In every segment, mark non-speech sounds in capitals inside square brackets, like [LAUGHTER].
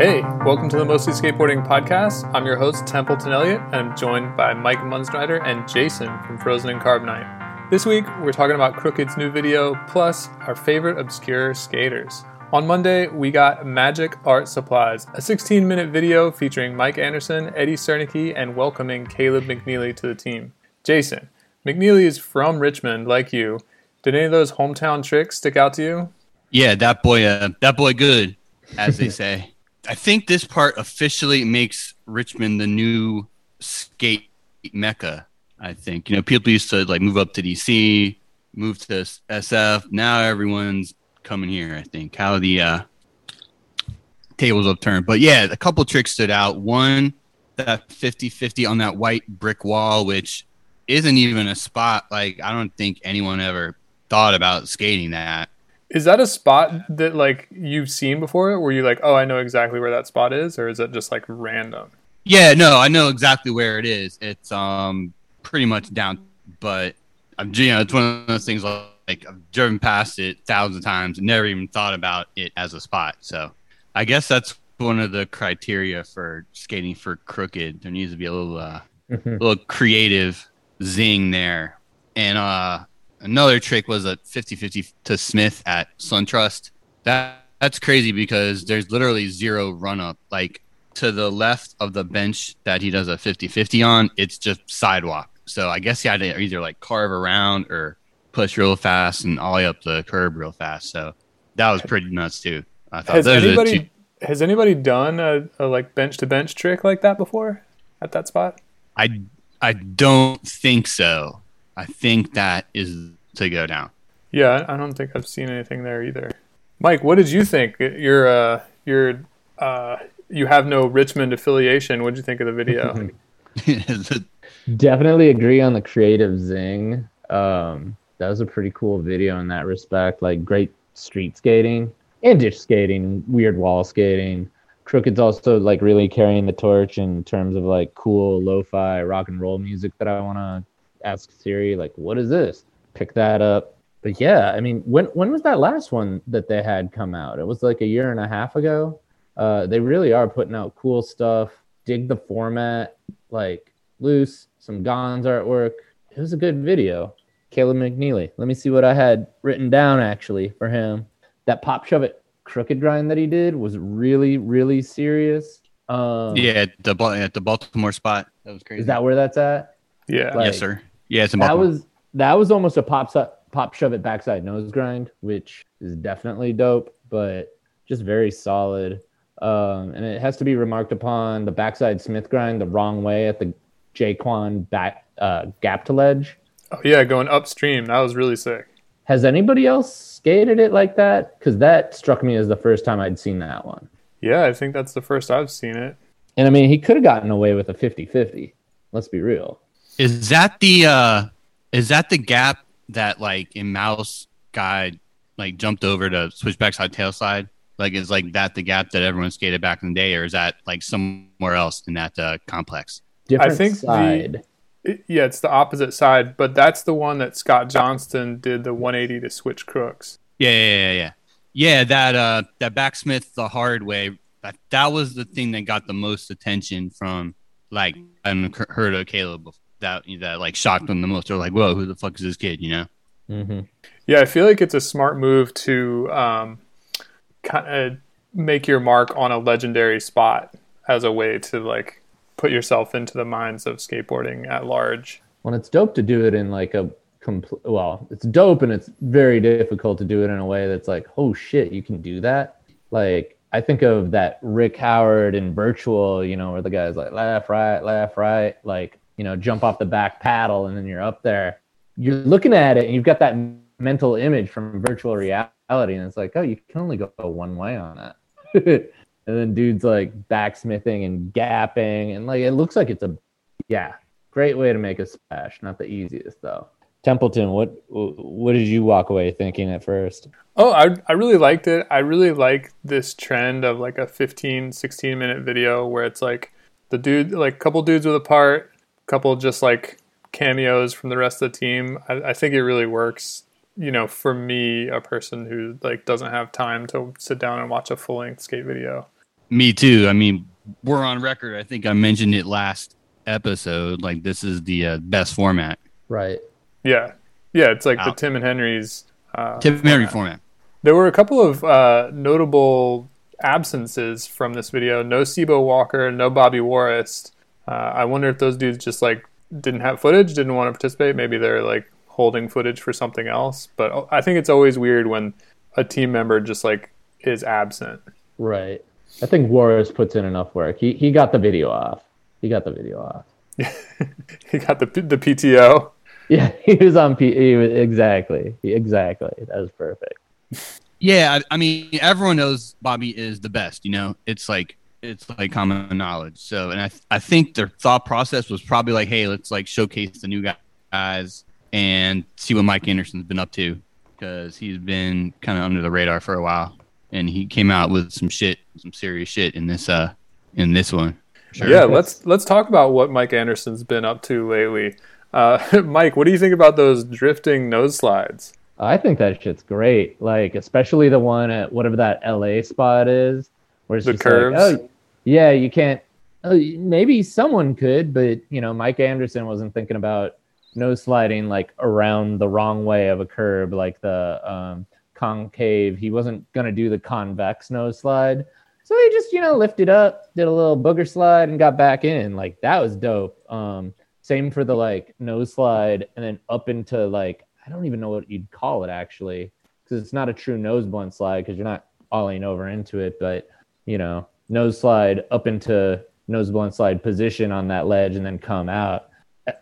Hey, welcome to the Mostly Skateboarding Podcast. I'm your host, Templeton Elliott, and I'm joined by Mike Munzenrieder and Jason from Frozen in Carbonite. This week, we're talking about Krooked's new video, plus our favorite obscure skaters. On Monday, we got Magic Art Supplies, a 16 minute video featuring Mike Anderson, Eddie Cernicky, and welcoming Caleb McNeely to the team. Jason, McNeely is from Richmond, like you. Did any of those hometown tricks stick out to you? Yeah, that boy, uh, that boy, good, as they [LAUGHS] say. I think this part officially makes Richmond the new skate mecca. I think you know people used to like move up to DC, move to SF. Now everyone's coming here. I think how the uh, tables upturned. But yeah, a couple tricks stood out. One that 50-50 on that white brick wall, which isn't even a spot. Like I don't think anyone ever thought about skating that. Is that a spot that like you've seen before? Where you like, oh, I know exactly where that spot is, or is it just like random? Yeah, no, I know exactly where it is. It's um pretty much down, but I'm you know it's one of those things like I've driven past it thousands of times and never even thought about it as a spot. So I guess that's one of the criteria for skating for Krooked. There needs to be a little uh, mm-hmm. little creative zing there, and uh Another trick was a 50-50 to Smith at SunTrust. That that's crazy because there's literally zero run up. Like to the left of the bench that he does a 50-50 on, it's just sidewalk. So I guess he had to either like carve around or push real fast and ollie up the curb real fast. So that was pretty nuts too. I thought has anybody two- has anybody done a, a like bench to bench trick like that before at that spot? I I don't think so. I think that is to go down. Yeah, I don't think I've seen anything there either. Mike, what did you think? You're uh, you're uh, you have no Richmond affiliation. What did you think of the video? [LAUGHS] Definitely agree on the creative zing. Um, that was a pretty cool video in that respect. Like great street skating and ditch skating, weird wall skating. Krooked's also like really carrying the torch in terms of like cool lo-fi rock and roll music that I want to ask Siri like what is this? Pick that up. But yeah, I mean, when when was that last one that they had come out? It was like a year and a half ago. Uh, they really are putting out cool stuff. Dig the format, like loose, some Gonz artwork. It was a good video. Caleb McNeely. Let me see what I had written down actually for him. That pop shove it crooked grind that he did was really, really serious. Um, yeah, the at the Baltimore spot. That was crazy. Is that where that's at? Yeah. Like, yes, sir. Yeah, it's in Baltimore. That was that was almost a pop pop shove it backside nose grind, which is definitely dope, but just very solid. Um, and it has to be remarked upon the backside Smith grind the wrong way at the JKwon back uh, gap to ledge. Oh yeah, going upstream. That was really sick. Has anybody else skated it like that? Because that struck me as the first time I'd seen that one. Yeah, I think that's the first I've seen it. And I mean, he could have gotten away with a 50-50. Let's be real. Is that the uh is that the gap that like in Mouse guy like jumped over to switch side tail slide? Like is like that the gap that everyone skated back in the day, or is that like somewhere else in that uh, complex? Different I think side. The, yeah, it's the opposite side, but that's the one that Scott Johnston did the 180 to switch crooks. Yeah, yeah, yeah, yeah. Yeah, that uh that backsmith the hard way. That that was the thing that got the most attention from like I have heard of Caleb before that that like shocked them the most. They're like, "Whoa, who the fuck is this kid?" You know? Mm-hmm. Yeah, I feel like it's a smart move to um, kind of make your mark on a legendary spot as a way to like put yourself into the minds of skateboarding at large. Well, it's dope to do it in like a complete. Well, it's dope and it's very difficult to do it in a way that's like, oh shit, you can do that. Like I think of that Rick Howard in Virtual, you know, where the guy's like laugh right, laugh right, like you know, jump off the back paddle and then you're up there. You're looking at it and you've got that mental image from virtual reality, and it's like, oh, you can only go one way on that. [LAUGHS] and then dude's like backsmithing and gapping, and like it looks like it's a yeah, great way to make a splash. Not the easiest though. Templeton, what what did you walk away thinking at first? Oh, I I really liked it. I really like this trend of like a 15, 16 minute video where it's like the dude, like a couple dudes with a part, couple just like cameos from the rest of the team. I, I think it really works. You know, for me, a person who like doesn't have time to sit down and watch a full length skate video. Me too. I mean, we're on record. I think I mentioned it last episode. Like this is the uh, best format. Right. Yeah, yeah. It's like the Tim and Henry's. Uh, Tim and Henry format. There were a couple of uh, notable absences from this video. No Sebo Walker, no Bobby Worrest. Uh, I wonder if those dudes just like didn't have footage, didn't want to participate. Maybe they're like holding footage for something else. But I think it's always weird when a team member just like is absent. Right. I think Worrest puts in enough work. He he got the video off. He got the video off. [LAUGHS] he got the the PTO. [LAUGHS] Yeah, he was on P. He was, exactly. Exactly. That was perfect. Yeah, I, I mean, everyone knows Bobby is the best. You know, it's like it's like common knowledge. So, and I I think their thought process was probably like, hey, let's like showcase the new guys and see what Mike Anderson's been up to because he's been kind of under the radar for a while, and he came out with some shit, some serious shit in this uh in this one. Sure. Yeah, let's let's talk about what Mike Anderson's been up to lately. Uh, [LAUGHS] Mike, what do you think about those drifting nose slides? I think that shit's great. Like, especially the one at whatever that LA spot is, where it's The just curves? like, oh, yeah, you can't. Oh, maybe someone could, but you know, Mike Anderson wasn't thinking about nose sliding like around the wrong way of a curb, like the um, concave. He wasn't gonna do the convex nose slide, so he just you know lifted up, did a little booger slide, and got back in. Like that was dope. Um, same for the like nose slide, and then up into like I don't even know what you'd call it actually, because it's not a true nose blunt slide because you're not olling over into it, but you know, nose slide up into nose blunt slide position on that ledge and then come out.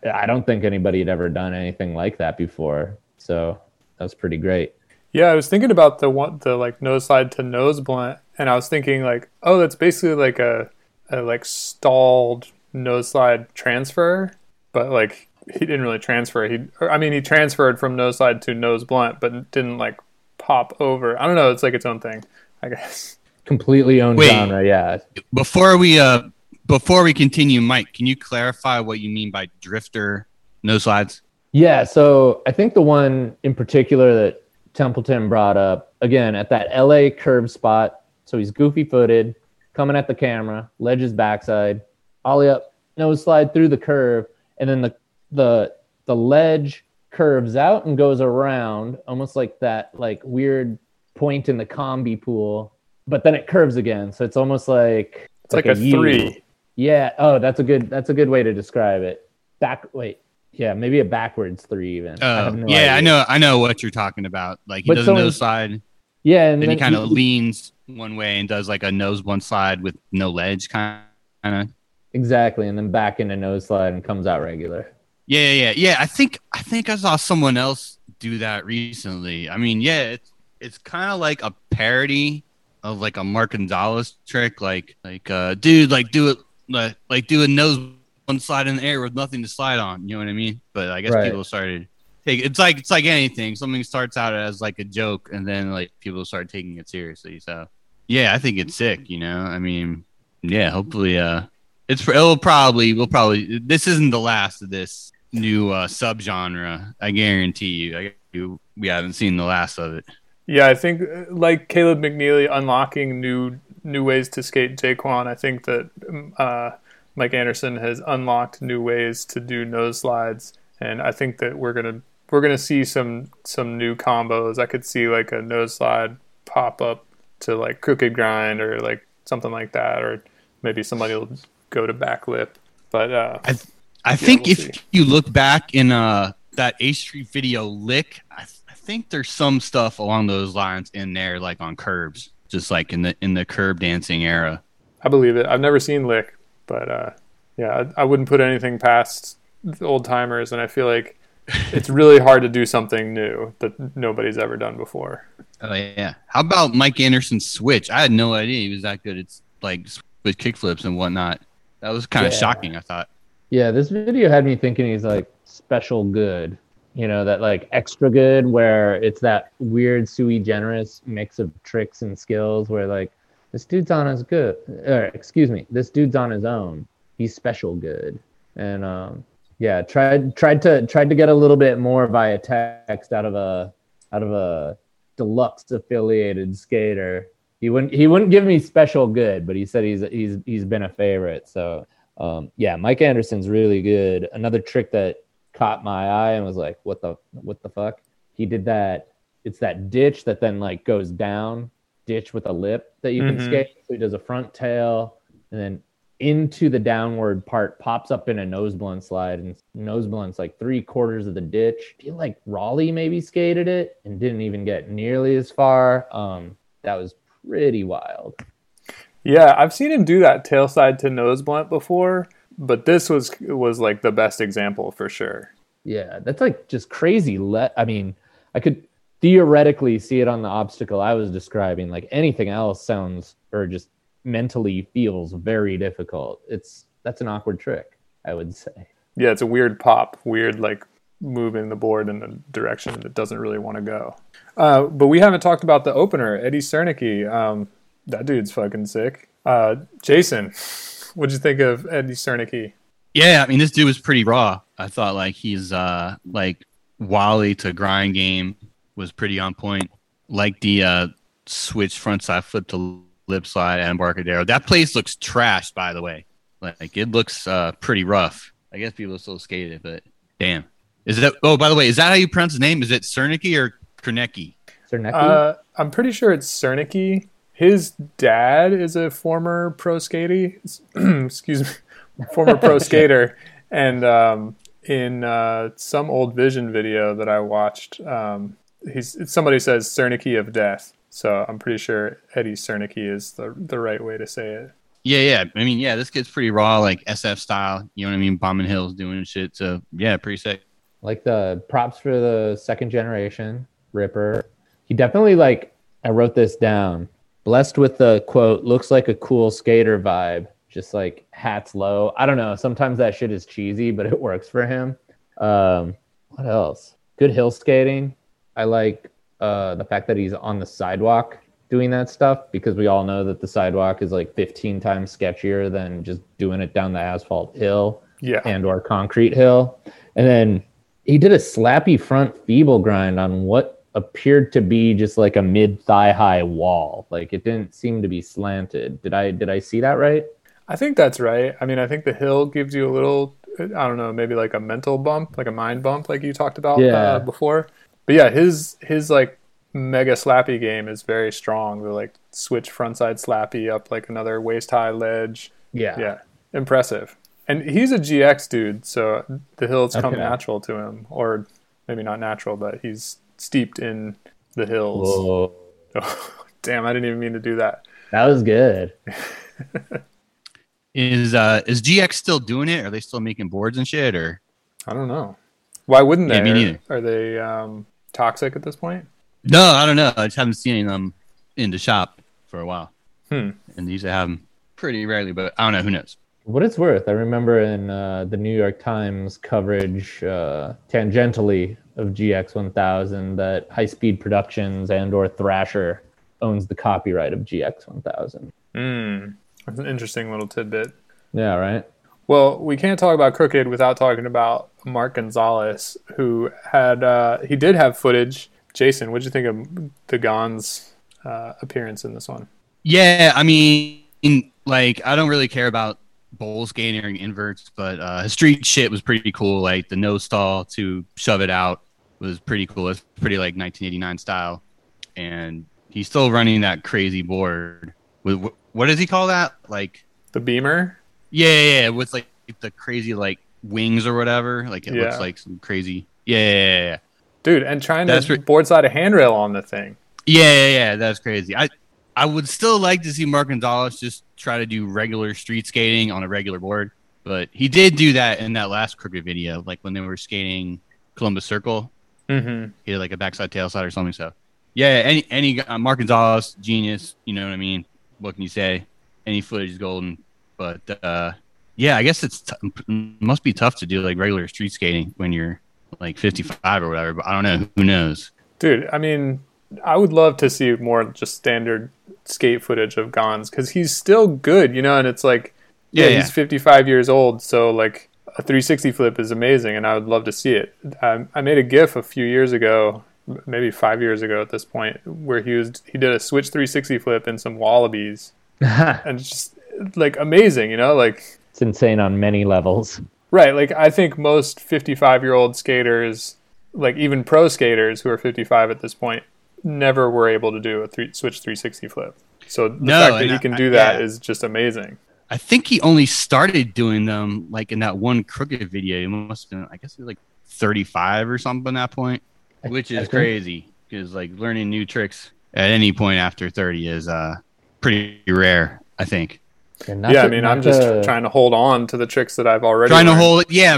I- don't think anybody had ever done anything like that before, so that was pretty great. Yeah, I was thinking about the one, the like nose slide to nose blunt, and I was thinking like, oh, that's basically like a, a like stalled nose slide transfer, but like he didn't really transfer. He, or, I mean, he transferred from nose slide to nose blunt, but didn't like pop over. I don't know. It's like its own thing, I guess. Completely own Wait. genre, yeah. Before we uh before we continue, Mike, can you clarify what you mean by drifter no slides? Yeah, so I think the one in particular that Templeton brought up again at that LA curve spot. So he's goofy footed, coming at the camera, ledges backside, ollie up, nose slide through the curve, and then the the the ledge curves out and goes around, almost like that like weird point in the combi pool, but then it curves again. So it's almost like It's like, a three. Yeah. Oh, that's a good that's a good way to describe it. Back wait. Yeah, maybe a backwards three even. I Oh, no yeah, I know, I know what you're talking about. Like he But does a nose slide, Yeah, and then he kind of leans one way and does like a nose one slide with no ledge, kind of. exactly, and then back into nose slide and comes out regular. Yeah, yeah, yeah, yeah. I think I think I saw someone else do that recently. I mean, yeah, it's it's kind of like a parody of like a Mark Gonzalez trick, like like uh, dude, like do it like like do a nose one slide in the air with nothing to slide on. You know what I mean? But I guess Right. people started take it's like it's like anything. Something starts out as like a joke, and then like people start taking it seriously. So yeah, I think it's sick. You know, I mean, yeah, hopefully, uh, it's it'll probably we'll probably this isn't the last of this new uh subgenre. I guarantee you. I you we haven't seen the last of it. Yeah, I think uh, like Caleb McNeely unlocking new new ways to skate JKwon. I think that um, uh, Mike Anderson has unlocked new ways to do nose slides, and I think that we're gonna we're gonna see some some new combos. I could see like a nose slide pop up to like crooked grind or like something like that, or maybe somebody will go to back lip. But uh, I I think we'll if see. you look back in uh that A Street video lick, I, th- I think there's some stuff along those lines in there, like on curbs, just like in the in the curb dancing era. I believe it. I've never seen Lick, but uh, yeah, I, I wouldn't put anything past the old timers, and I feel like it's [LAUGHS] really hard to do something new that nobody's ever done before. Oh yeah. How about Mike Anderson's switch? I had no idea he was that good. It's like with kickflips and whatnot. That was kind of shocking. I thought. Yeah, this video had me thinking he's like special good. You know, that like extra good where it's that weird sui generis mix of tricks and skills where like this dude's on his good or excuse me, this dude's on his own. He's special good. And um yeah, tried tried to tried to get a little bit more via text out of a out of a deluxe affiliated skater he wouldn't he wouldn't give me special good, but he said he's he's he's been a favorite. So um, yeah, Mike Anderson's really good. Another trick that caught my eye and was like, what the what the fuck? He did that. It's that ditch that then like goes down, ditch with a lip that you can Mhm. skate. So he does a front tail and then into the downward part, pops up in a nose blunt slide, and nose blunt's like three quarters of the ditch. I feel like Raleigh maybe skated it and didn't even get nearly as far. Um, that was pretty wild. Yeah, I've seen him do that tail side to nose blunt before, but this was was like the best example for sure. Yeah, that's like just crazy. Let I mean, I could theoretically see it on the obstacle I was describing. Like anything else sounds or just mentally feels very difficult. It's that's an awkward trick, I would say. Yeah, it's a weird pop, weird like moving the board in a direction that doesn't really want to go. Uh, but we haven't talked about the opener, Eddie Cernicky. Um, that dude's fucking sick. Uh, Jason, what'd you think of Eddie Cernicky? Yeah, I mean this dude was pretty raw. I thought like he's uh like Wally to grind game was pretty on point. Like the uh switch front side flip to lip slide and Embarcadero. That place looks trashed by the way. Like it looks uh pretty rough. I guess people still skate it, but damn. Is that oh by the way, is that how you pronounce his name? Is it Cernicky or Kernecki? Cernecki? Uh, I'm pretty sure it's Cernicky. His dad is a former pro skater. [CLEARS THROAT] excuse me, [LAUGHS] former pro [LAUGHS] skater, and um, in uh, some old Vision video that I watched, um, he's somebody says Cernicky of death. So I'm pretty sure Eddie Cernicky is the the right way to say it. Yeah, yeah. I mean, yeah, this kid's pretty raw, like SF style. You know what I mean? Bombing hills, doing shit. So yeah, pretty sick. like the props for the second generation Ripper. He definitely like I wrote this down. Blessed with the quote, looks like a cool skater vibe. Just like hats low. I don't know. Sometimes that shit is cheesy, but it works for him. Um, what else? Good hill skating. I like uh, the fact that he's on the sidewalk doing that stuff because we all know that the sidewalk is like 15 times sketchier than just doing it down the asphalt hill Yeah, and or concrete hill. And then he did a slappy front feeble grind on what appeared to be just like a mid thigh high wall. Like it didn't seem to be slanted. Did I did I see that right? I think that's right. I mean, I think the hill gives you a little, I don't know, maybe like a mental bump, like a mind bump, like you talked about Yeah. uh, before. But yeah, his his like mega slappy game is very strong. The like switch frontside slappy up like another waist high ledge. Yeah. Yeah, impressive. And he's a GX dude, so the hills come Okay. natural to him, or maybe not natural, but he's steeped in the hills. Whoa. [LAUGHS] Damn, I didn't even mean to do that. That was good. [LAUGHS] Is uh is GX still doing it? Are they still making boards and shit? Or I don't know. Why wouldn't they? Yeah, me Are- neither. Are they um, toxic at this point? no, I don't know. I just haven't seen any of them in the shop for a while. Hmm. And they used to have them pretty rarely, but I don't know. Who knows? What it's worth, I remember in uh, the New York Times coverage uh, tangentially of GX 1000 that High Speed Productions and or Thrasher owns the copyright of GX 1000. Hmm. That's an interesting little tidbit. Yeah, right. Well, we can't talk about Krooked without talking about Mark Gonzalez, who had uh, he did have footage. Jason, what'd you think of the Gonz's uh, appearance in this one? Yeah, I mean, like I don't really care about bowls skating or inverts, but uh, his street shit was pretty cool. Like the nose stall to shove it out was pretty cool. It's pretty like 1989 style, and he's still running that crazy board. With what does he call that? Like The Beamer. yeah, yeah, yeah, with like the crazy like wings or whatever. Like it Yeah. looks like some crazy. Yeah, yeah, yeah, yeah. Dude, and trying That's to re- board side a handrail on the thing. Yeah, yeah, yeah, that's crazy. I I would still like to see Mark Gonzalez just try to do regular street skating on a regular board, but he did do that in that last Krooked video, like when they were skating Columbus Circle. Mm-hmm. He did like a backside tail slide or something. So, yeah, any any uh, Mark Gonzalez, genius. You know what I mean? What can you say? Any footage is golden. But uh, yeah, I guess it's t- must be tough to do like regular street skating when you're like 55 or whatever. But I don't know. Who knows? Dude, I mean, I would love to see more just standard skate footage of Gonz because he's still good, you know. And it's like, yeah, Yeah, yeah. he's 55 years old, so like a 360 flip is amazing, and I would love to see it. I, I made a GIF a few years ago maybe five years ago at this point, where he was he did a switch 360 flip in some wallabies, [LAUGHS] and it's just like amazing, you know, like it's insane on many levels. right. Like I think most 55 year old skaters, like even pro skaters who are 55 at this point, never were able to do a three, switch 360 flip. So the No, fact that he can I- do that yeah. is just amazing. I think he only started doing them like in that one Krooked video. He must have been, I guess, he was like 35 or something at that point, which is crazy because like learning new tricks at any point after 30 is uh pretty rare. I think not yeah, to- I mean, not I'm just to- trying to hold on to the tricks that I've already trying to hold. Yeah,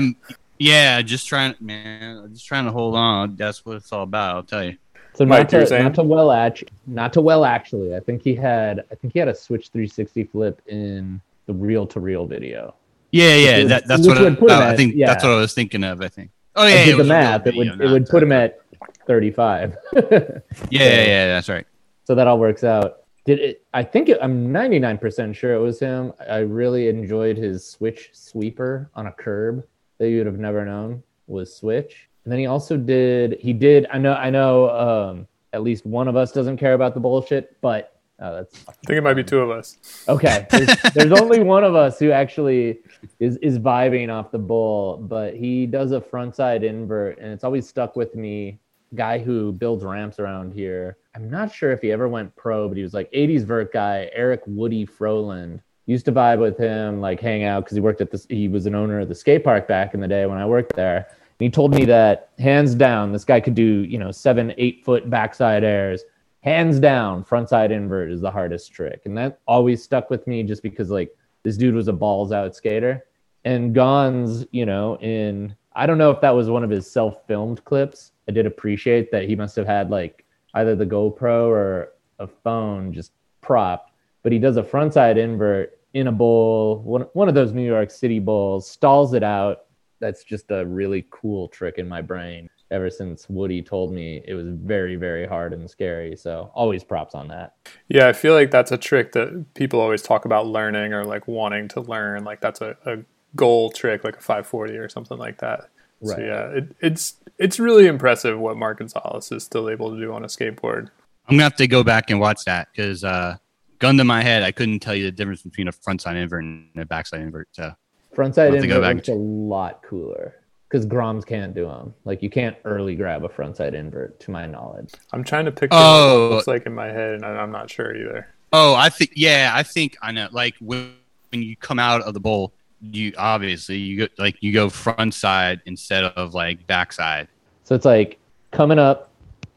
yeah, just trying, man, just trying to hold on. That's what it's all about. I'll tell you. So Mike, not you to, not to well act not to well actually. I think he had I think he had a switch 360 flip in the reel to reel video. Yeah, yeah, would- that, that's what I, him I think. yeah. That's what I was thinking of. I think. Oh yeah, I did the math. It would it would put him at 35. [LAUGHS] Yeah, yeah, yeah, that's right. so that all works out. Did it? I think it, I'm 99% sure it was him. I really enjoyed his switch sweeper on a curb that you would have never known was switch. And then he also did. He did. I know. I know. Um, at least one of us doesn't care about the bullshit, but oh, that's I think it might be two of us. okay. [LAUGHS] There's, there's only one of us who actually is is vibing off the bull, but he does a frontside invert, and it's always stuck with me. Guy who builds ramps around here. I'm not sure if he ever went pro, but he was like 80s vert guy, Eric Woody Froland. Used to vibe with him, like hang out because he worked at this. He was an owner of the skate park back in the day when I worked there. And he told me that hands down, this guy could do you know seven, eight foot backside airs hands down frontside invert is the hardest trick. And that always stuck with me just because like this dude was a balls out skater. And Gonz, you know in i don't know if that was one of his self-filmed clips. I did appreciate that he must have had like either the gopro or a phone just propped. But he does a frontside invert in a bowl one, one of those new york city bowls stalls it out. That's just a really cool trick in my brain ever since Woody told me it was very, very hard and scary. So always props on that. Yeah, I feel like that's a trick that people always talk about learning or like wanting to learn. Like that's a, a goal trick, like a 540 or something like that. So Right. yeah, it, it's it's really impressive what Mark Gonzalez is still able to do on a skateboard. I'm gonna have to go back and watch that because, uh, gun to my head, I couldn't tell you the difference between a frontside invert and a backside invert. So Frontside I'll have to go invert back looks a lot cooler because Groms can't do them. Like you can't early grab a frontside invert, to my knowledge. I'm trying to picture Oh. what it looks oh. like in my head, and I- I'm not sure either. Oh, I think yeah, I think I know. Like when, when you come out of the bowl, you obviously you go like you go front side instead of like backside. So it's like coming up,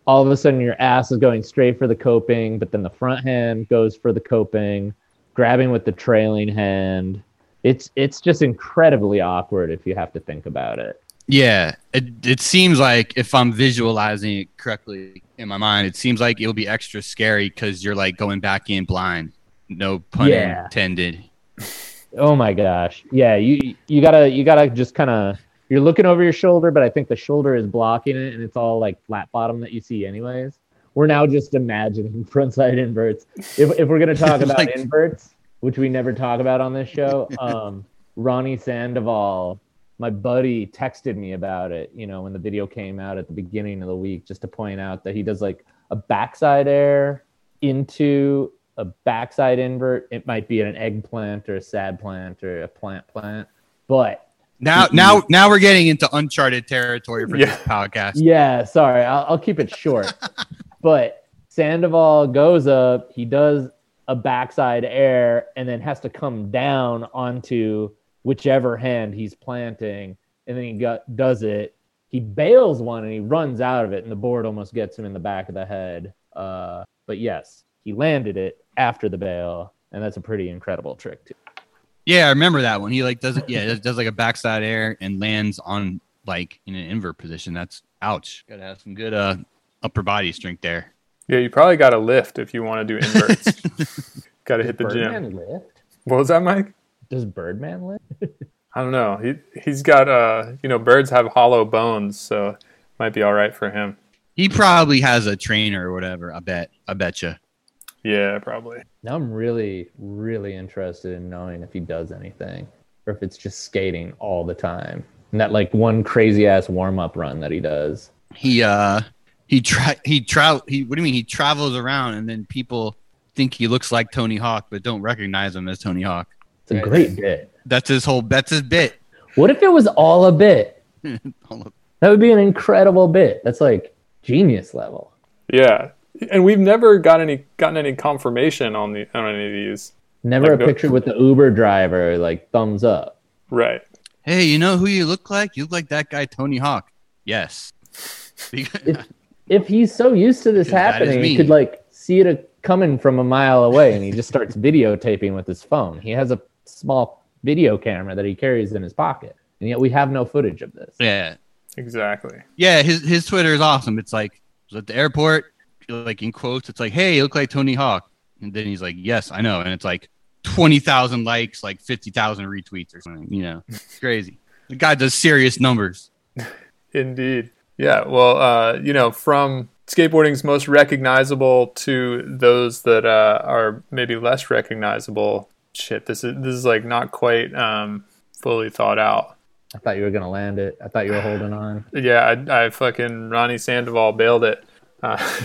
all of a sudden your ass is going straight for the coping, but then the front hand goes for the coping, grabbing with the trailing hand. It's it's just incredibly awkward if you have to think about it. Yeah, it it seems like if I'm visualizing it correctly in my mind, it seems like it'll be extra scary because you're like going back in blind. No pun Yeah. intended. Oh my gosh. Yeah, you you gotta you gotta just kind of you're looking over your shoulder, but I think the shoulder is blocking it, and it's all like flat bottom that you see anyways. We're now just imagining [LAUGHS] frontside inverts. If if we're gonna talk [LAUGHS] about Like- inverts, which we never talk about on this show, [LAUGHS] um, Ronnie Sandoval, my buddy, texted me about it. You know, when the video came out at the beginning of the week, just to point out that he does like a backside air into a backside invert. It might be an eggplant or a sad plant or a plant plant. But Now, now, now we're getting into uncharted territory for Yeah. this podcast. yeah, sorry, I'll, I'll keep it short. [LAUGHS] but Sandoval goes up, he does a backside air, and then has to come down onto whichever hand he's planting, and then he got, does it. He bails one and he runs out of it, and the board almost gets him in the back of the head. Uh, but yes, he landed it after the bail, and that's a pretty incredible trick too. Yeah, I remember that one. He like does it. Yeah, does, does like a backside air and lands on like in an invert position. That's ouch. Got to have some good uh upper body strength there. Yeah, you probably got to lift if you want to do inverts. [LAUGHS] got to hit the gym. Birdman lift? What was that, Mike? Does Birdman live? [LAUGHS] I don't know. He he's got uh you know birds have hollow bones, so might be all right for him. He probably has a trainer or whatever. I bet. I bet you. Yeah, probably. Now I'm really, really interested in knowing if he does anything or if it's just skating all the time. And that like one crazy ass warm up run that he does. He uh he tra- he travel he what do you mean he travels around and then people think he looks like Tony Hawk but don't recognize him as Tony Hawk. It's a Right. great bit. That's his whole that's his bit. What if it was all a bit? [LAUGHS] Hold up. That would be an incredible bit. That's like genius level. Yeah, and we've never got any gotten any confirmation on the on any of these. Never Like a the- picture with the Uber driver, like thumbs up. Right. hey, you know who you look like? You look like that guy Tony Hawk. Yes. Because- If he's so used to this Because happening, he could like see it a, coming from a mile away, and he just starts [LAUGHS] videotaping with his phone. He has a small video camera that he carries in his pocket, and yet we have no footage of this. yeah. Exactly. Yeah, his his Twitter is awesome. It's like I at the airport, like in quotes, it's like, "Hey, you look like Tony Hawk," and then he's like, "Yes, I know," and it's like twenty thousand likes, like fifty thousand retweets or something. You know, it's crazy. The guy does serious numbers. [LAUGHS] Indeed. Yeah. Well, uh, you know, from skateboarding's most recognizable to those that uh, are maybe less recognizable. Shit, this is this is like not quite um, fully thought out. I thought you were gonna land it. I thought you were holding on. Yeah, I, I fucking Ronnie Sandoval bailed it. Uh,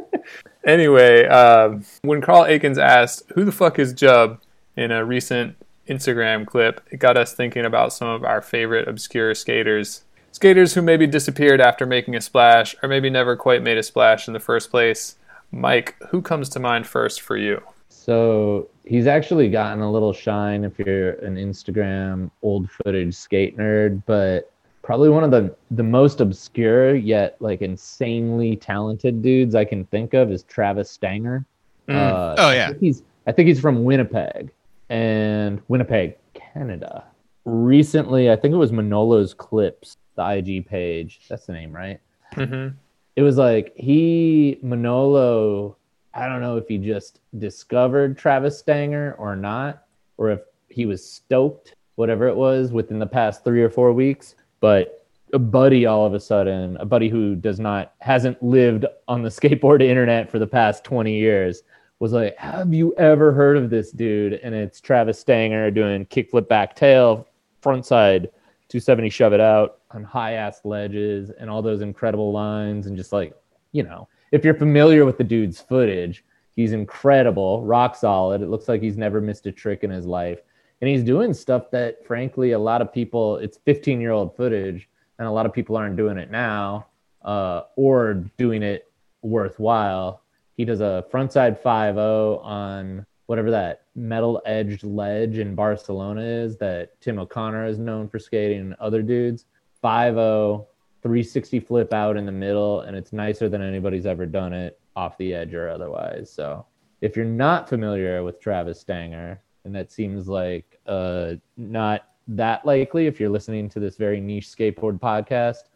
[LAUGHS] anyway, um, when Carl Aikens asked, "Who the fuck is Jub?" in a recent Instagram clip, it got us thinking about some of our favorite obscure skaters. Skaters who maybe disappeared after making a splash, or maybe never quite made a splash in the first place. Mike, who comes to mind first for you? So he's actually gotten a little shine if you're an Instagram old footage skate nerd, but probably one of the the most obscure yet like insanely talented dudes I can think of is Travis Stenger. Mm. Uh, Oh, yeah. think he's I think he's from Winnipeg and Winnipeg, Canada. Recently, I think it was Manolo's Clips, the IG page. That's the name, right? hmm it was like he Manolo. I don't know if he just discovered Travis Stenger or not, or if he was stoked, whatever it was, within the past three or four weeks. But a buddy, all of a sudden, a buddy who does not hasn't lived on the [LAUGHS] skateboard internet for the past twenty years, was like, "Have you ever heard of this dude?" And it's Travis Stenger doing kickflip back tail, front side 270 shove it out on high ass ledges and all those incredible lines and just like you know if you're familiar with the dude's footage he's incredible rock solid. It looks like he's never missed a trick in his life. And he's doing stuff that frankly a lot of people it's 15 year old footage and a lot of people aren't doing it now uh, or doing it worthwhile. He does a frontside 5-0 on whatever that metal edged ledge in Barcelona is that Tim O'Connor is known for skating and other dudes. 5-0, 360 flip out in the middle, and it's nicer than anybody's ever done it off the edge or otherwise. So if you're not familiar with Travis Stenger, and that seems like uh, not that likely if you're listening to this very niche skateboard podcast,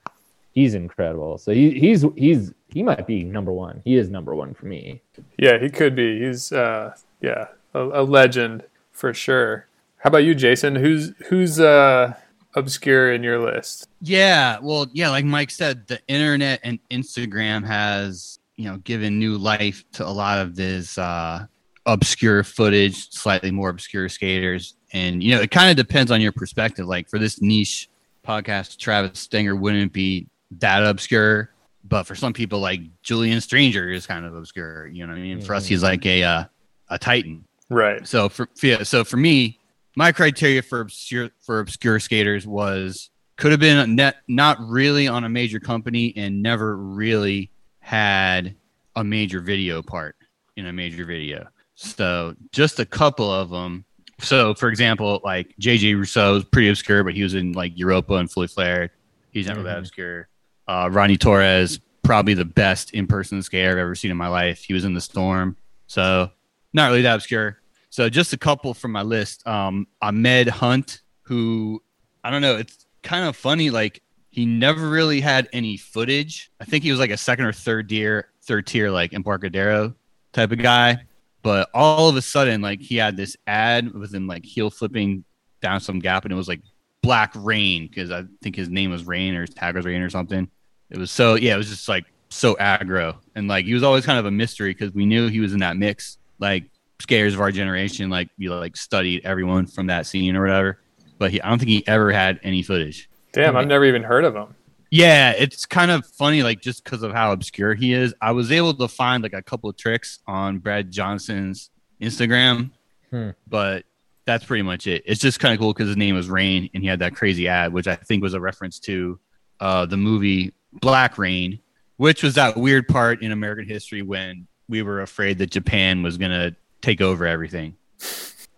he's incredible. So he, he's he's he might be number one. He is number one for me. Yeah, he could be. He's uh, yeah, a, a legend for sure. How about you, Jason? Who's who's uh, obscure in your list? Yeah, well, yeah, like Mike said, the internet and Instagram has you know given new life to a lot of this uh, obscure footage, slightly more obscure skaters, and you know it kind of depends on your perspective. Like for this niche podcast, Travis Stenger wouldn't be that obscure, but for some people, like Julien Stranger is kind of obscure. You know what I mean? For us, he's like a uh, a titan. Right. So for yeah, so for me, my criteria for obscure for obscure skaters was could have been net not really on a major company and never really had a major video part in a major video. So just a couple of them. So for example, like JJ Rousseau is pretty obscure, but he was in like Europa and Fully Flared. He's not really that Mhm. obscure. Uh, Ronnie Torres, probably the best in person skater I've ever seen in my life. He was in the storm. So not really that obscure. So just a couple from my list. Um, Ahmed Hunt, who I don't know, it's kind of funny. Like he never really had any footage. I think he was like a second or third tier, third tier, like Embarcadero type of guy. But all of a sudden, like he had this ad with him like heel flipping down some gap, and it was like Black Rain because I think his name was Rain or his tag was Rain or something. It was so yeah, it was just like so aggro, and like he was always kind of a mystery because we knew he was in that mix. Like skaters of our generation, like you like studied everyone from that scene or whatever. But he, I don't think he ever had any footage. Damn, I've never even heard of him. Yeah, it's kind of funny, like just because of how obscure he is. I was able to find like a couple of tricks on Brad Johnson's Instagram, Hmm. but that's pretty much it. It's just kind of cool because his name was Rain and he had that crazy ad, which I think was a reference to uh, the movie Black Rain, which was that weird part in American history when we were afraid that Japan was gonna take over everything.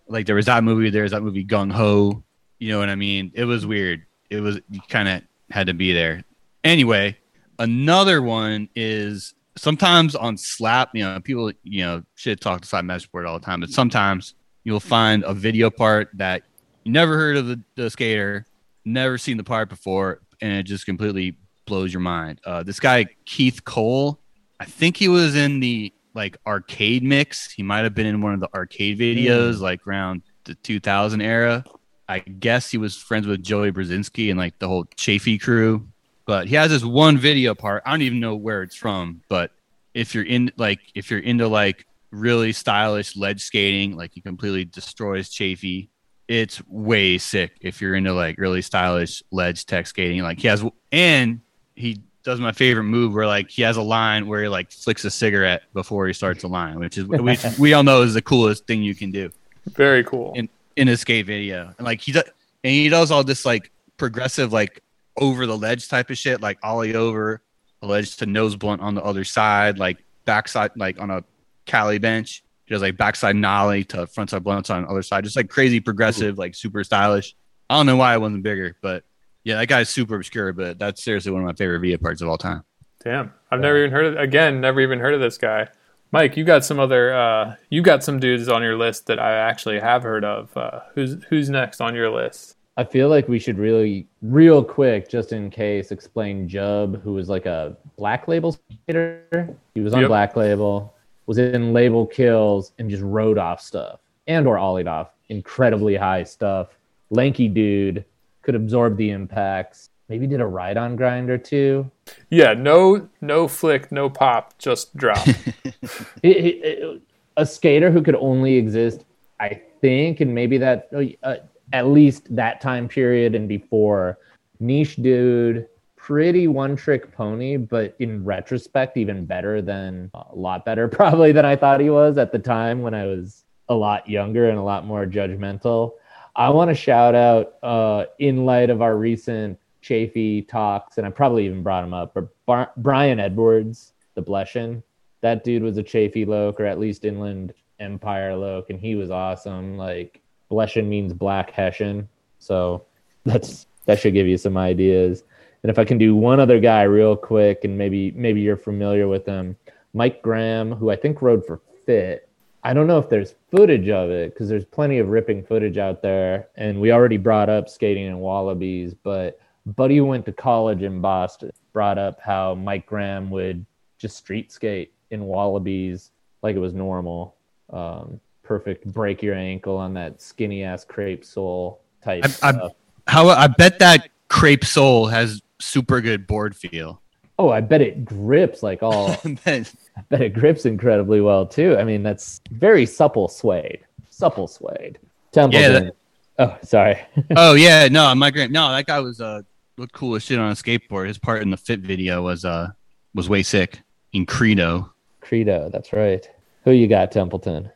Like there was that movie, there was that movie Gung Ho. You know what I mean? It was weird. It was you kind of had to be there. Anyway, another one is sometimes on Slap. You know, people you know shit talk to Slap message board all the time, but sometimes you'll find a video part that you never heard of the, the skater, never seen the part before, and it just completely blows your mind. Uh, this guy Keith Cole, I think he was in the like arcade mix. He might have been in one of the arcade videos, mm. like around the 2000 era. I guess he was friends with Joey Brzezinski and like the whole Chaffey crew. But he has this one video part. I don't even know where it's from, but if you're in like if you're into like really stylish ledge skating, like he completely destroys Chaffey. It's way sick if you're into like really stylish ledge tech skating. Like he has and he does my favorite move where like he has a line where he like flicks a cigarette before he starts a line, which is which [LAUGHS] we all know is the coolest thing you can do Very cool. In- in a skate video. And like he does and he does all this like progressive like over the ledge type of shit, like ollie over a ledge to nose blunt on the other side, like backside like on a Cali bench. He does like backside nollie to frontside blunts on the other side, just like crazy progressive, like super stylish. I don't know why it wasn't bigger, but yeah, that guy's super obscure, but that's seriously one of my favorite video parts of all time. Damn, I've never even heard of. Again, never even heard of this guy. Mike, you got some other. Uh, you got some dudes on your list that I actually have heard of. Uh, who's who's next on your list? I feel like we should really, real quick, just in case, explain Jub, who was like a black label skater. He was on Yep. black label, was in label kills, and just rode off stuff and or ollied off incredibly high stuff. Lanky dude could absorb the impacts. Maybe did a ride on grind or two. Yeah, no, no flick, no pop, just drop. [LAUGHS] He- he- a skater who could only exist, I think, and maybe that uh, at least that time period and before. Niche dude, pretty one trick pony, but in retrospect, even better than a lot better [LAUGHS] probably than I thought he was at the time when I was a lot younger and a lot more judgmental. I want to shout out uh, in light of our recent Chaffey talks, and I probably even brought him up, but Bar- Brian Edwards, the Bleshin that dude was a Chaffey Loke or at least Inland Empire Loke, and he was awesome. Like Bleshin means black Hessian, so that's that should give you some ideas. And if I can do one other guy real quick, and maybe maybe you're familiar with him, Mike Graham, who I think rode for Fit. I don't know if there's footage of it because there's plenty of ripping footage out there, and we already brought up skating in Wallabies, but Buddy went to college in Boston brought up how Mike Graham would just street skate in wallabies like it was normal. Um, perfect break your ankle on that skinny ass crepe sole type I- I- stuff. How I bet that crepe sole has super good board feel. oh, I bet it grips like all. [LAUGHS] [LAUGHS] I bet- it grips incredibly well too. I mean, that's very supple suede. Supple suede. Templeton. oh, sorry. [LAUGHS] oh yeah, no, my grand no, that guy was uh looked cool as shit on a skateboard. His part in the fit video was uh was way sick in Credo. Credo. That's right. Who you got, Templeton?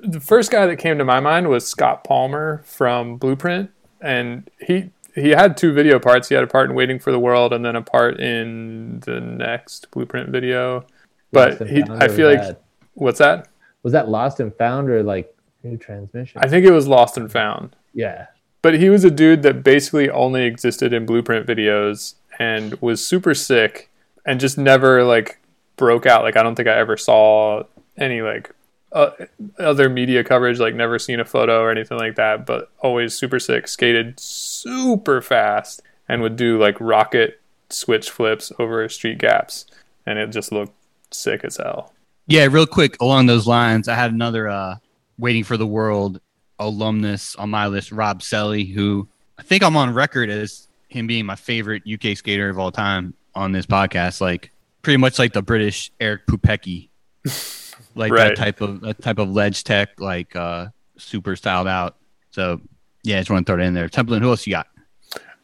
the first guy that came to my mind was Scott Palmer from Blueprint, and he he had two video parts. He had a part in Waiting for the World, and then a part in the next Blueprint video. But he, I feel like that- what's that? was that Lost and Found or like New Transmission? I think it was Lost and Found. yeah. But he was a dude that basically only existed in Blueprint videos and was super sick and just never like broke out. Like I don't think I ever saw any like uh, other media coverage. Like never seen a photo or anything like that. But always super sick. Skated super fast and would do like rocket switch flips over street gaps, and it just looked sick as hell. Yeah, real quick along those lines, I had another uh waiting for the world alumnus on my list, Rob Selley, who I think I'm on record as him being my favorite UK skater of all time on this podcast. Like pretty much like the British Eric Pupecki. [LAUGHS] like Right. that type of that type of ledge tech, like uh super styled out. So yeah, I just want to throw it in there. Templin, who else you got?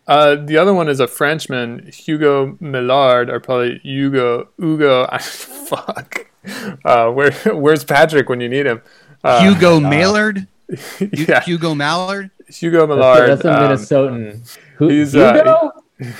Uh, the other one is a Frenchman, Hugo Millard, or probably Hugo Hugo. [LAUGHS] fuck. Uh, where where's Patrick when you need him? Uh, Hugo Mallard. [LAUGHS] yeah, Hugo Mallard. Hugo That's, Millard. that's a um, Minnesotan. Who, he's, uh, Hugo?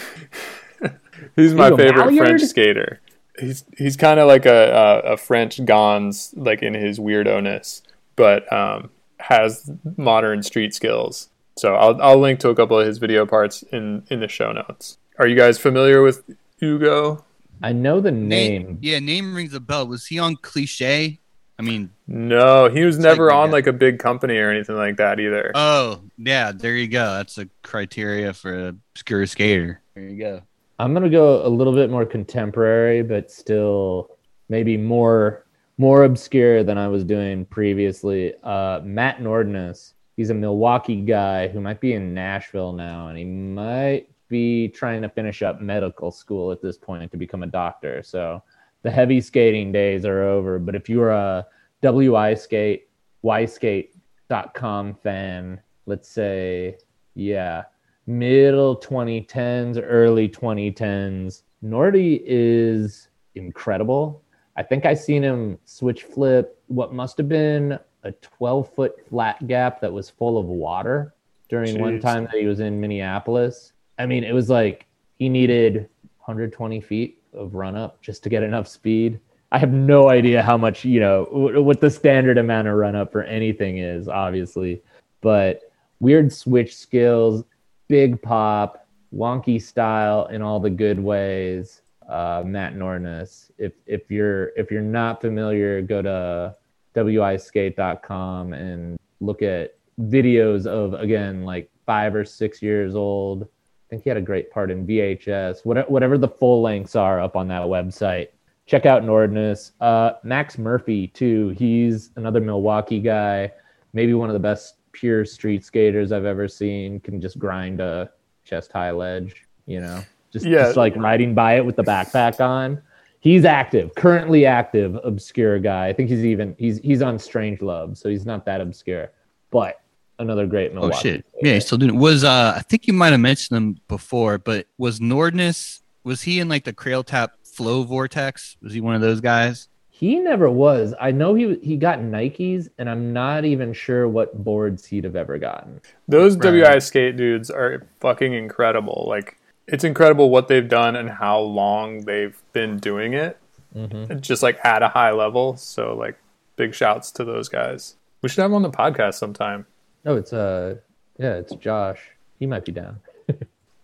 [LAUGHS] He's my Hugo favorite Malliard? French skater. He's he's kind of like a, a a French Gonz, like in his weirdo ness, but um, has modern street skills. So I'll I'll link to a couple of his video parts in in the show notes. Are you guys familiar with Hugo? I know the name. Yeah, name rings a bell. Was he on Cliche? I mean, No, he was never like- on like a big company or anything like that either. oh yeah, there you go. That's a criteria for a obscure skater. There you go. I'm gonna go a little bit more contemporary, but still maybe more more obscure than I was doing previously. Uh, Matt Nordness. He's a Milwaukee guy who might be in Nashville now, and he might be trying to finish up medical school at this point to become a doctor. So the heavy skating days are over. But if you're a WI skate, wiskate.com fan, let's say, yeah, middle 2010s, early 2010s. Nordy is incredible. I think I seen him switch flip what must have been a 12 foot flat gap that was full of water during one time that he was in Minneapolis. I mean, it was like he needed 120 feet of run up just to get enough speed. I have no idea how much, you know, what the standard amount of run up for anything is, obviously, but weird switch skills, big pop, wonky style in all the good ways. Uh, Matt Nordness. If if you're if you're not familiar, go to wiskate.com and look at videos of again like five or six years old. I think he had a great part in VHS. Whatever, whatever the full lengths are up on that website. Check out Nordness. Uh, Max Murphy too. He's another Milwaukee guy. Maybe one of the best pure street skaters I've ever seen. Can just grind a chest high ledge. You know, just Yeah. just like riding by it with the backpack on. He's active, currently active, obscure guy. I think he's even he's he's on Strangelove, so he's not that obscure. But another great Milwaukee. Oh shit. skater. Yeah, he's still doing it. Was uh I think you might have mentioned him before, but was Nordness was he in like the Crailtap Flow Vortex? Was he one of those guys? He never was. I know he he got Nikes, and I'm not even sure what boards he'd have ever gotten. Those Right. WI skate dudes are fucking incredible. Like it's incredible what they've done and how long they've been doing it. Mm-hmm. Just like at a high level. So like big shouts to those guys. We should have them on the podcast sometime. Oh, it's uh, yeah, it's Josh. He might be down. [LAUGHS]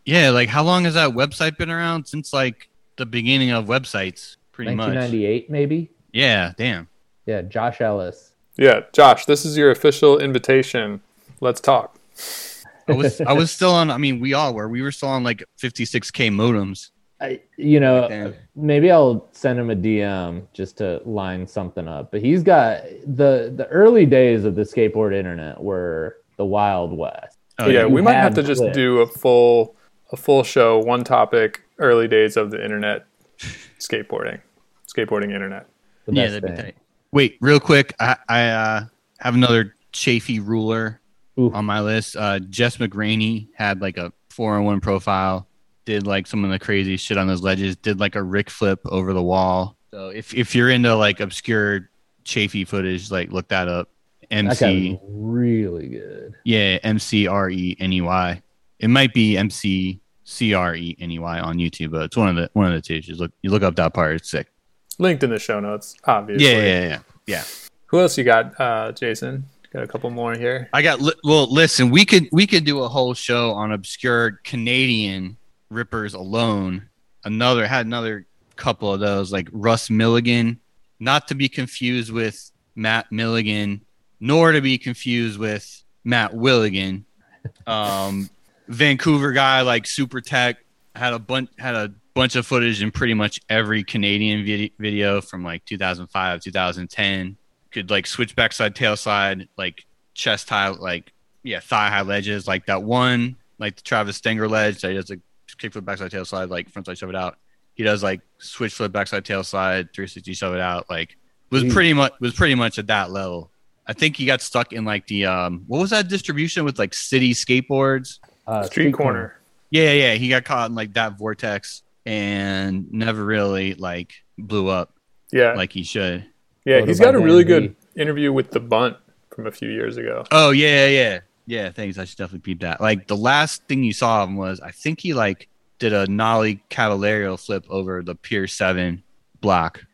Yeah, like how long has that website been around? Since like the beginning of websites, pretty much. 1998, maybe. Yeah, damn. Yeah, Josh Ellis. Yeah, Josh, this is your official invitation. Let's talk. I was I was still on [LAUGHS] I mean we all were. We were still on like 56k modems. I, you know, Damn. maybe I'll send him a DM just to line something up. But he's got the the early days of the skateboard internet were the Wild West. Oh, yeah, yeah. we might have to just clips. do a full a full show, one topic, early days of the internet skateboarding. Skateboarding internet. The Yeah, that'd be thing. tight. Wait, real quick, I, I uh, have another Chaffey ruler Ooh. on my list. Uh, Jess McGraney had like a 401 profile, did like some of the crazy shit on those ledges, did like a Rick flip over the wall. So if, if you're into like obscure Chaffey footage, like look that up. MC, was really good. yeah, M C R E N E Y. It might be M C C R E N E Y on YouTube, but it's one of the one of the two. Just look, you look up that part. It's sick. Linked in the show notes, obviously. Yeah, yeah, yeah, yeah. Who else you got, uh, Jason? Got a couple more here. I got well. Listen, we could we could do a whole show on obscure Canadian rippers alone. Another had another couple of those like Russ Milligan, not to be confused with Matt Milligan, nor to be confused with Matt Willigan. Um, Vancouver guy like Super Tech had a bunch had a bunch of footage in pretty much every Canadian vid- video from like 2005 2010 could like switch backside tail slide like chest high like yeah thigh high ledges like that one like the Travis Stenger ledge that he does a kickflip backside tail slide like front side shove it out he does like switch flip backside tail slide 360 shove it out like was Jeez. pretty much was pretty much at that level I think he got stuck in like the um what was that distribution with like city skateboards Uh, Street, corner. Yeah, yeah, he got caught in like that vortex and never really like blew up Yeah, like he should. Yeah, he's got a really Dan good interview with the Bunt from a few years ago. Oh yeah, yeah, yeah. Thanks. I should definitely peep that. Like the last thing you saw of him was I think he like did a nollie Caballero flip over the Pier Seven block,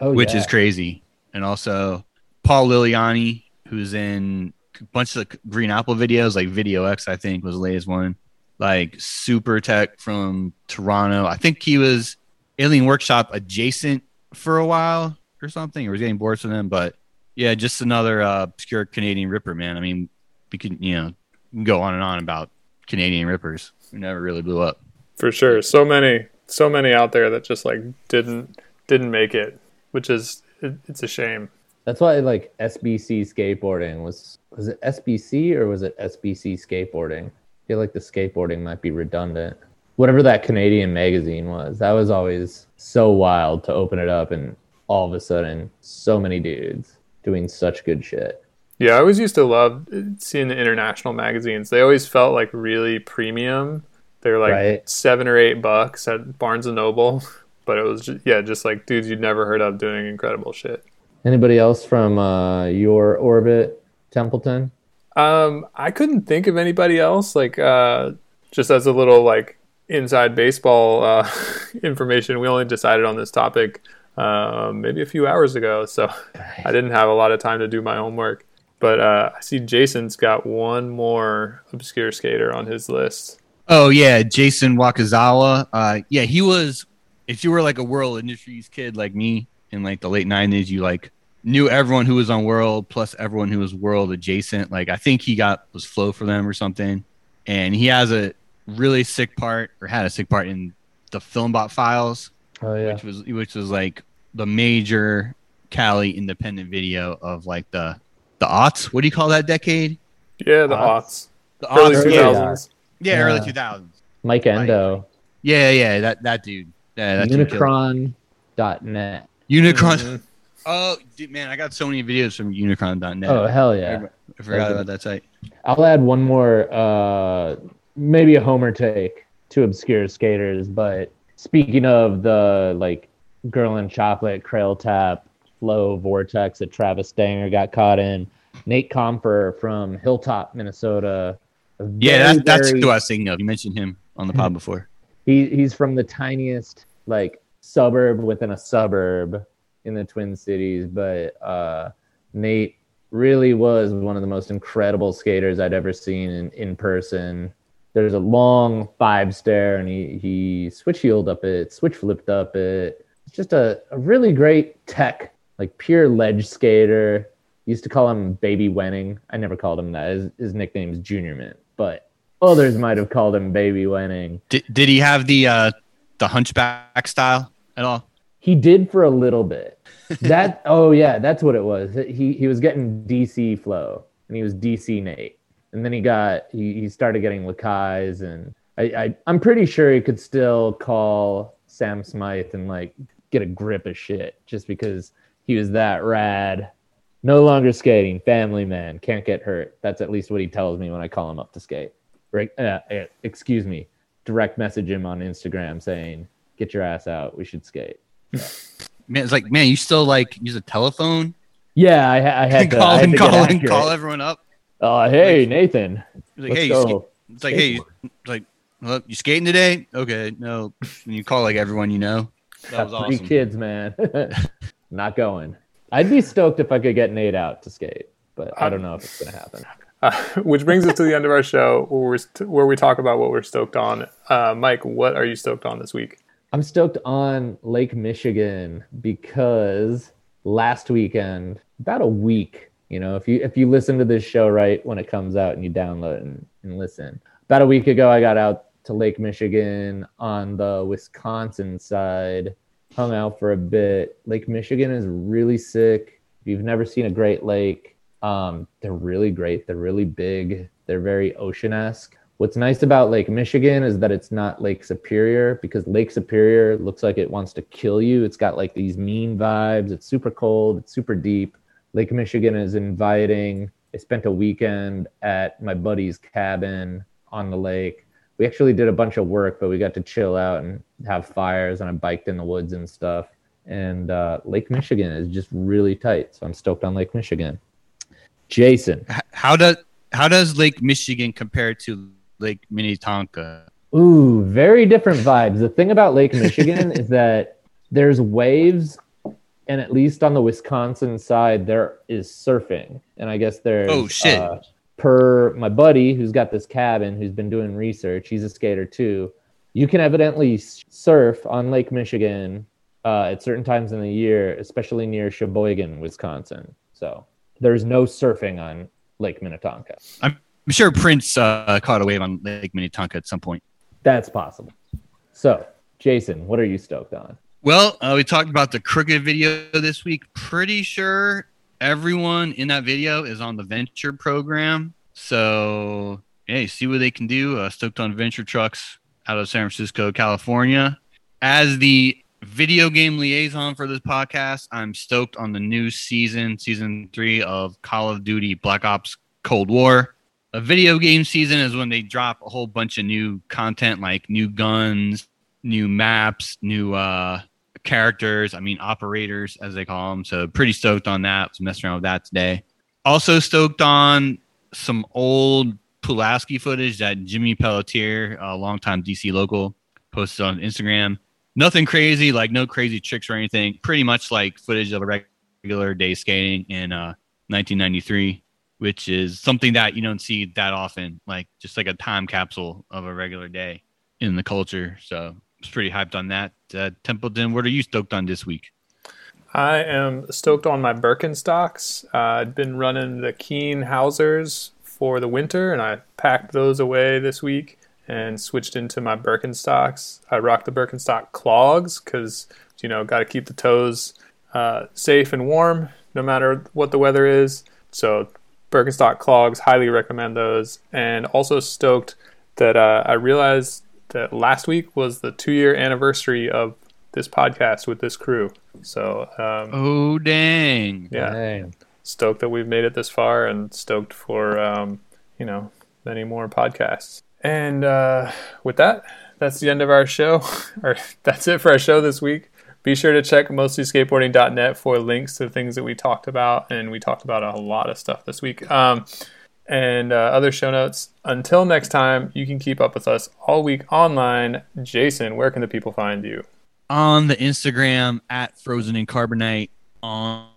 Oh, which yeah. is crazy. And also Paul Liliani, who's in a bunch of Green Apple videos, like Video X, I think was the latest one. Like Super Tech from Toronto. I think he was Alien Workshop adjacent for a while or something, or was getting bored with them. But yeah, just another uh, obscure Canadian Ripper, man. I mean, we can you know, can go on and on about Canadian Rippers who never really blew up. For sure. So many, so many out there that just like didn't didn't make it, which is it, it's a shame. That's why like SBC skateboarding was was it SBC or was it SBC skateboarding? I feel like the skateboarding might be redundant. Whatever that Canadian magazine was, that was always so wild to open it up and all of a sudden so many dudes doing such good shit. Yeah, I always used to love seeing the international magazines. They always felt like really premium. They're like Right. seven or eight bucks at Barnes and Noble, [LAUGHS] but it was just, yeah, just like dudes you'd never heard of doing incredible shit. Anybody else from uh, your orbit, Templeton? Um, I couldn't think of anybody else. Like, uh, just as a little like inside baseball uh, [LAUGHS] information, we only decided on this topic um, maybe a few hours ago, so [LAUGHS] I didn't have a lot of time to do my homework. But uh, I see Jason's got one more obscure skater on his list. Oh yeah, Jason Wakazawa. Uh, yeah, he was. If you were like a World Industries kid like me in like the late '90s, you like knew everyone who was on World plus everyone who was World adjacent. Like I think he got was flow for them or something, and he has a really sick part or had a sick part in the Filmbot Files, Oh yeah, which was which was like the major Cali independent video of like the the aughts. What do you call that decade? Yeah, the Aughts. aughts, The early aughts, two yeah. yeah, yeah, Yeah. early two thousands. Mike Endo, Yeah, yeah, that that dude. Yeah, that dude killed it. Unicron.net. Unicron. Mhm. Oh, dude, man, I got so many videos from Unicron.net. Oh hell yeah! I forgot about that site. I'll add one more, uh, maybe a homer take to obscure skaters. But speaking of the like girl in chocolate, Crailtap, flow vortex that Travis Stenger got caught in, Nate Comfer from Hilltop, Minnesota. a Yeah, very, that's that's very- who I was thinking of. You mentioned him on the pod [LAUGHS] before. he he's from the tiniest like suburb within a suburb in the Twin Cities, but uh, Nate really was one of the most incredible skaters I'd ever seen in, in person. There's a long five stair, and he he switch heeled up it, switch flipped up it. Just a, a really great tech, like pure ledge skater. Used to call him Baby Wenning. I never called him that. His, his nickname's Junior Mint, but others might have called him Baby Wenning. Did, did he have the uh, the hunchback style at all? He did for a little bit. That [LAUGHS] oh yeah, that's what it was. He he was getting DC flow and he was DC Nate. And then he got he, he started getting Lakai's and I, I I'm pretty sure he could still call Sam Smythe and like get a grip of shit just because he was that rad. No longer skating, family man, can't get hurt. That's at least what he tells me when I call him up to skate. Right? Uh, uh, excuse me. Direct message him on Instagram saying, "Get your ass out. We should skate." [LAUGHS] Man, it's like, man, you still like use a telephone Yeah, I, ha- I had [LAUGHS] to call and call and call everyone up. Uh, hey, Nathan. It's like, hey, you go. it's like, hey, like, well, you skating today? Okay, no. And you call like everyone you know. That was Got three kids, man. [LAUGHS] Not going. I'd be stoked if I could get Nate out to skate, but I don't know if it's gonna happen. Uh, which brings us to the end of our show, where, we're st- where we talk about what we're stoked on. Uh, Mike, what are you stoked on this week? I'm stoked on Lake Michigan because last weekend, about a week, you know, if you if you listen to this show right when it comes out and you download and, and listen, about a week ago I got out to Lake Michigan on the Wisconsin side, hung out for a bit. Lake Michigan is really sick. If you've never seen a Great Lake, um, they're really great. They're really big. They're very ocean-esque. What's nice about Lake Michigan is that it's not Lake Superior because Lake Superior looks like it wants to kill you. It's got like these mean vibes. It's super cold. It's super deep. Lake Michigan is inviting. I spent a weekend at my buddy's cabin on the lake. We actually did a bunch of work, but we got to chill out and have fires, and I biked in the woods and stuff. And uh, Lake Michigan is just really tight, so I'm stoked on Lake Michigan. Jason, How does how does Lake Michigan compare to Lake Minnetonka? Ooh, very different vibes. The thing about Lake Michigan [LAUGHS] is that there's waves, and at least on the Wisconsin side, there is surfing. And I guess there's Oh, shit. uh, per my buddy who's got this cabin, who's been doing research. He's a skater too. You can evidently surf on Lake Michigan uh, at certain times in the year, especially near Sheboygan, Wisconsin. So there's no surfing on Lake Minnetonka. I'm sure Prince uh, caught a wave on Lake Minnetonka at some point. That's possible. So, Jason, what are you stoked on? Well, uh, we talked about the Krooked video this week. Pretty sure everyone in that video is on the Venture program. So, hey, see what they can do. Uh, stoked on Venture Trucks out of San Francisco, California. As the video game liaison for this podcast, I'm stoked on the new season, season three of Call of Duty Black Ops Cold War. A video game season is when they drop a whole bunch of new content like new guns, new maps, new uh, characters. I mean, operators, as they call them. So, pretty stoked on that. Was messing around with that today. Also, stoked on some old Pulaski footage that Jimmy Pelletier, a longtime DC local, posted on Instagram. Nothing crazy, like no crazy tricks or anything. Pretty much like footage of a regular day skating in uh, 1993, which is something that you don't see that often. Like just like a time capsule of a regular day in the culture. So I was pretty hyped on that. Uh, Templeton, what are you stoked on this week? I am stoked on my Birkenstocks. Uh, I'd been running the Keen Howsers for the winter, and I packed those away this week and switched into my Birkenstocks. I rock the Birkenstock clogs because you know got to keep the toes uh, safe and warm no matter what the weather is. So Birkenstock clogs, highly recommend those. And also stoked that uh, I realized that last week was the two year anniversary of this podcast with this crew. So um, Oh dang! yeah, Dang. stoked that we've made it this far, and stoked for um, you know many more podcasts. And uh, with that, that's the end of our show, [LAUGHS] or that's it for our show this week. Be sure to check mostlyskateboarding.net for links to things that we talked about, and we talked about a lot of stuff this week. Um, and uh, other show notes. Until next time, you can keep up with us all week online. Jason, where can the people find you? On the Instagram at Frozen in Carbonite, on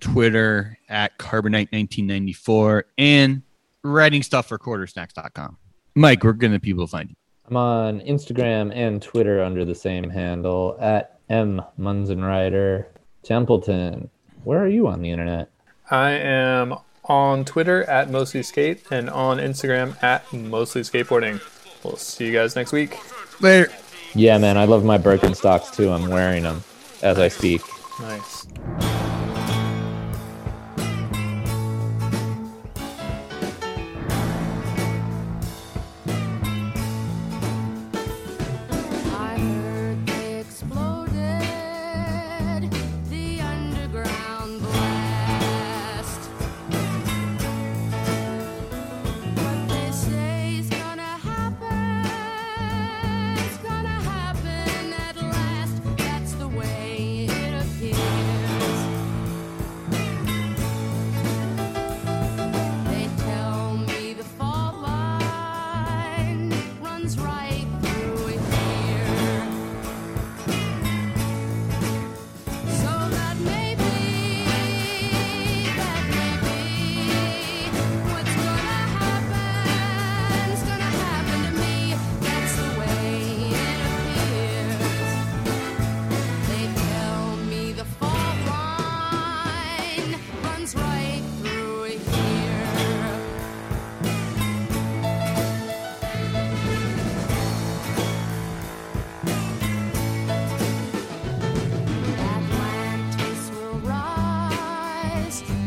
Twitter at Carbonite1994, and writing stuff for quartersnacks.com. Mike, where can the people find you? I'm on Instagram and Twitter under the same handle at M Munzenrieder Templeton. Where are you on the internet? I am on Twitter at Mostly Skate and on Instagram at Mostly Skateboarding. We'll see you guys next week. Later. Yeah, man, I love my Birkenstocks too. I'm wearing them as I speak. Nice. Podcast.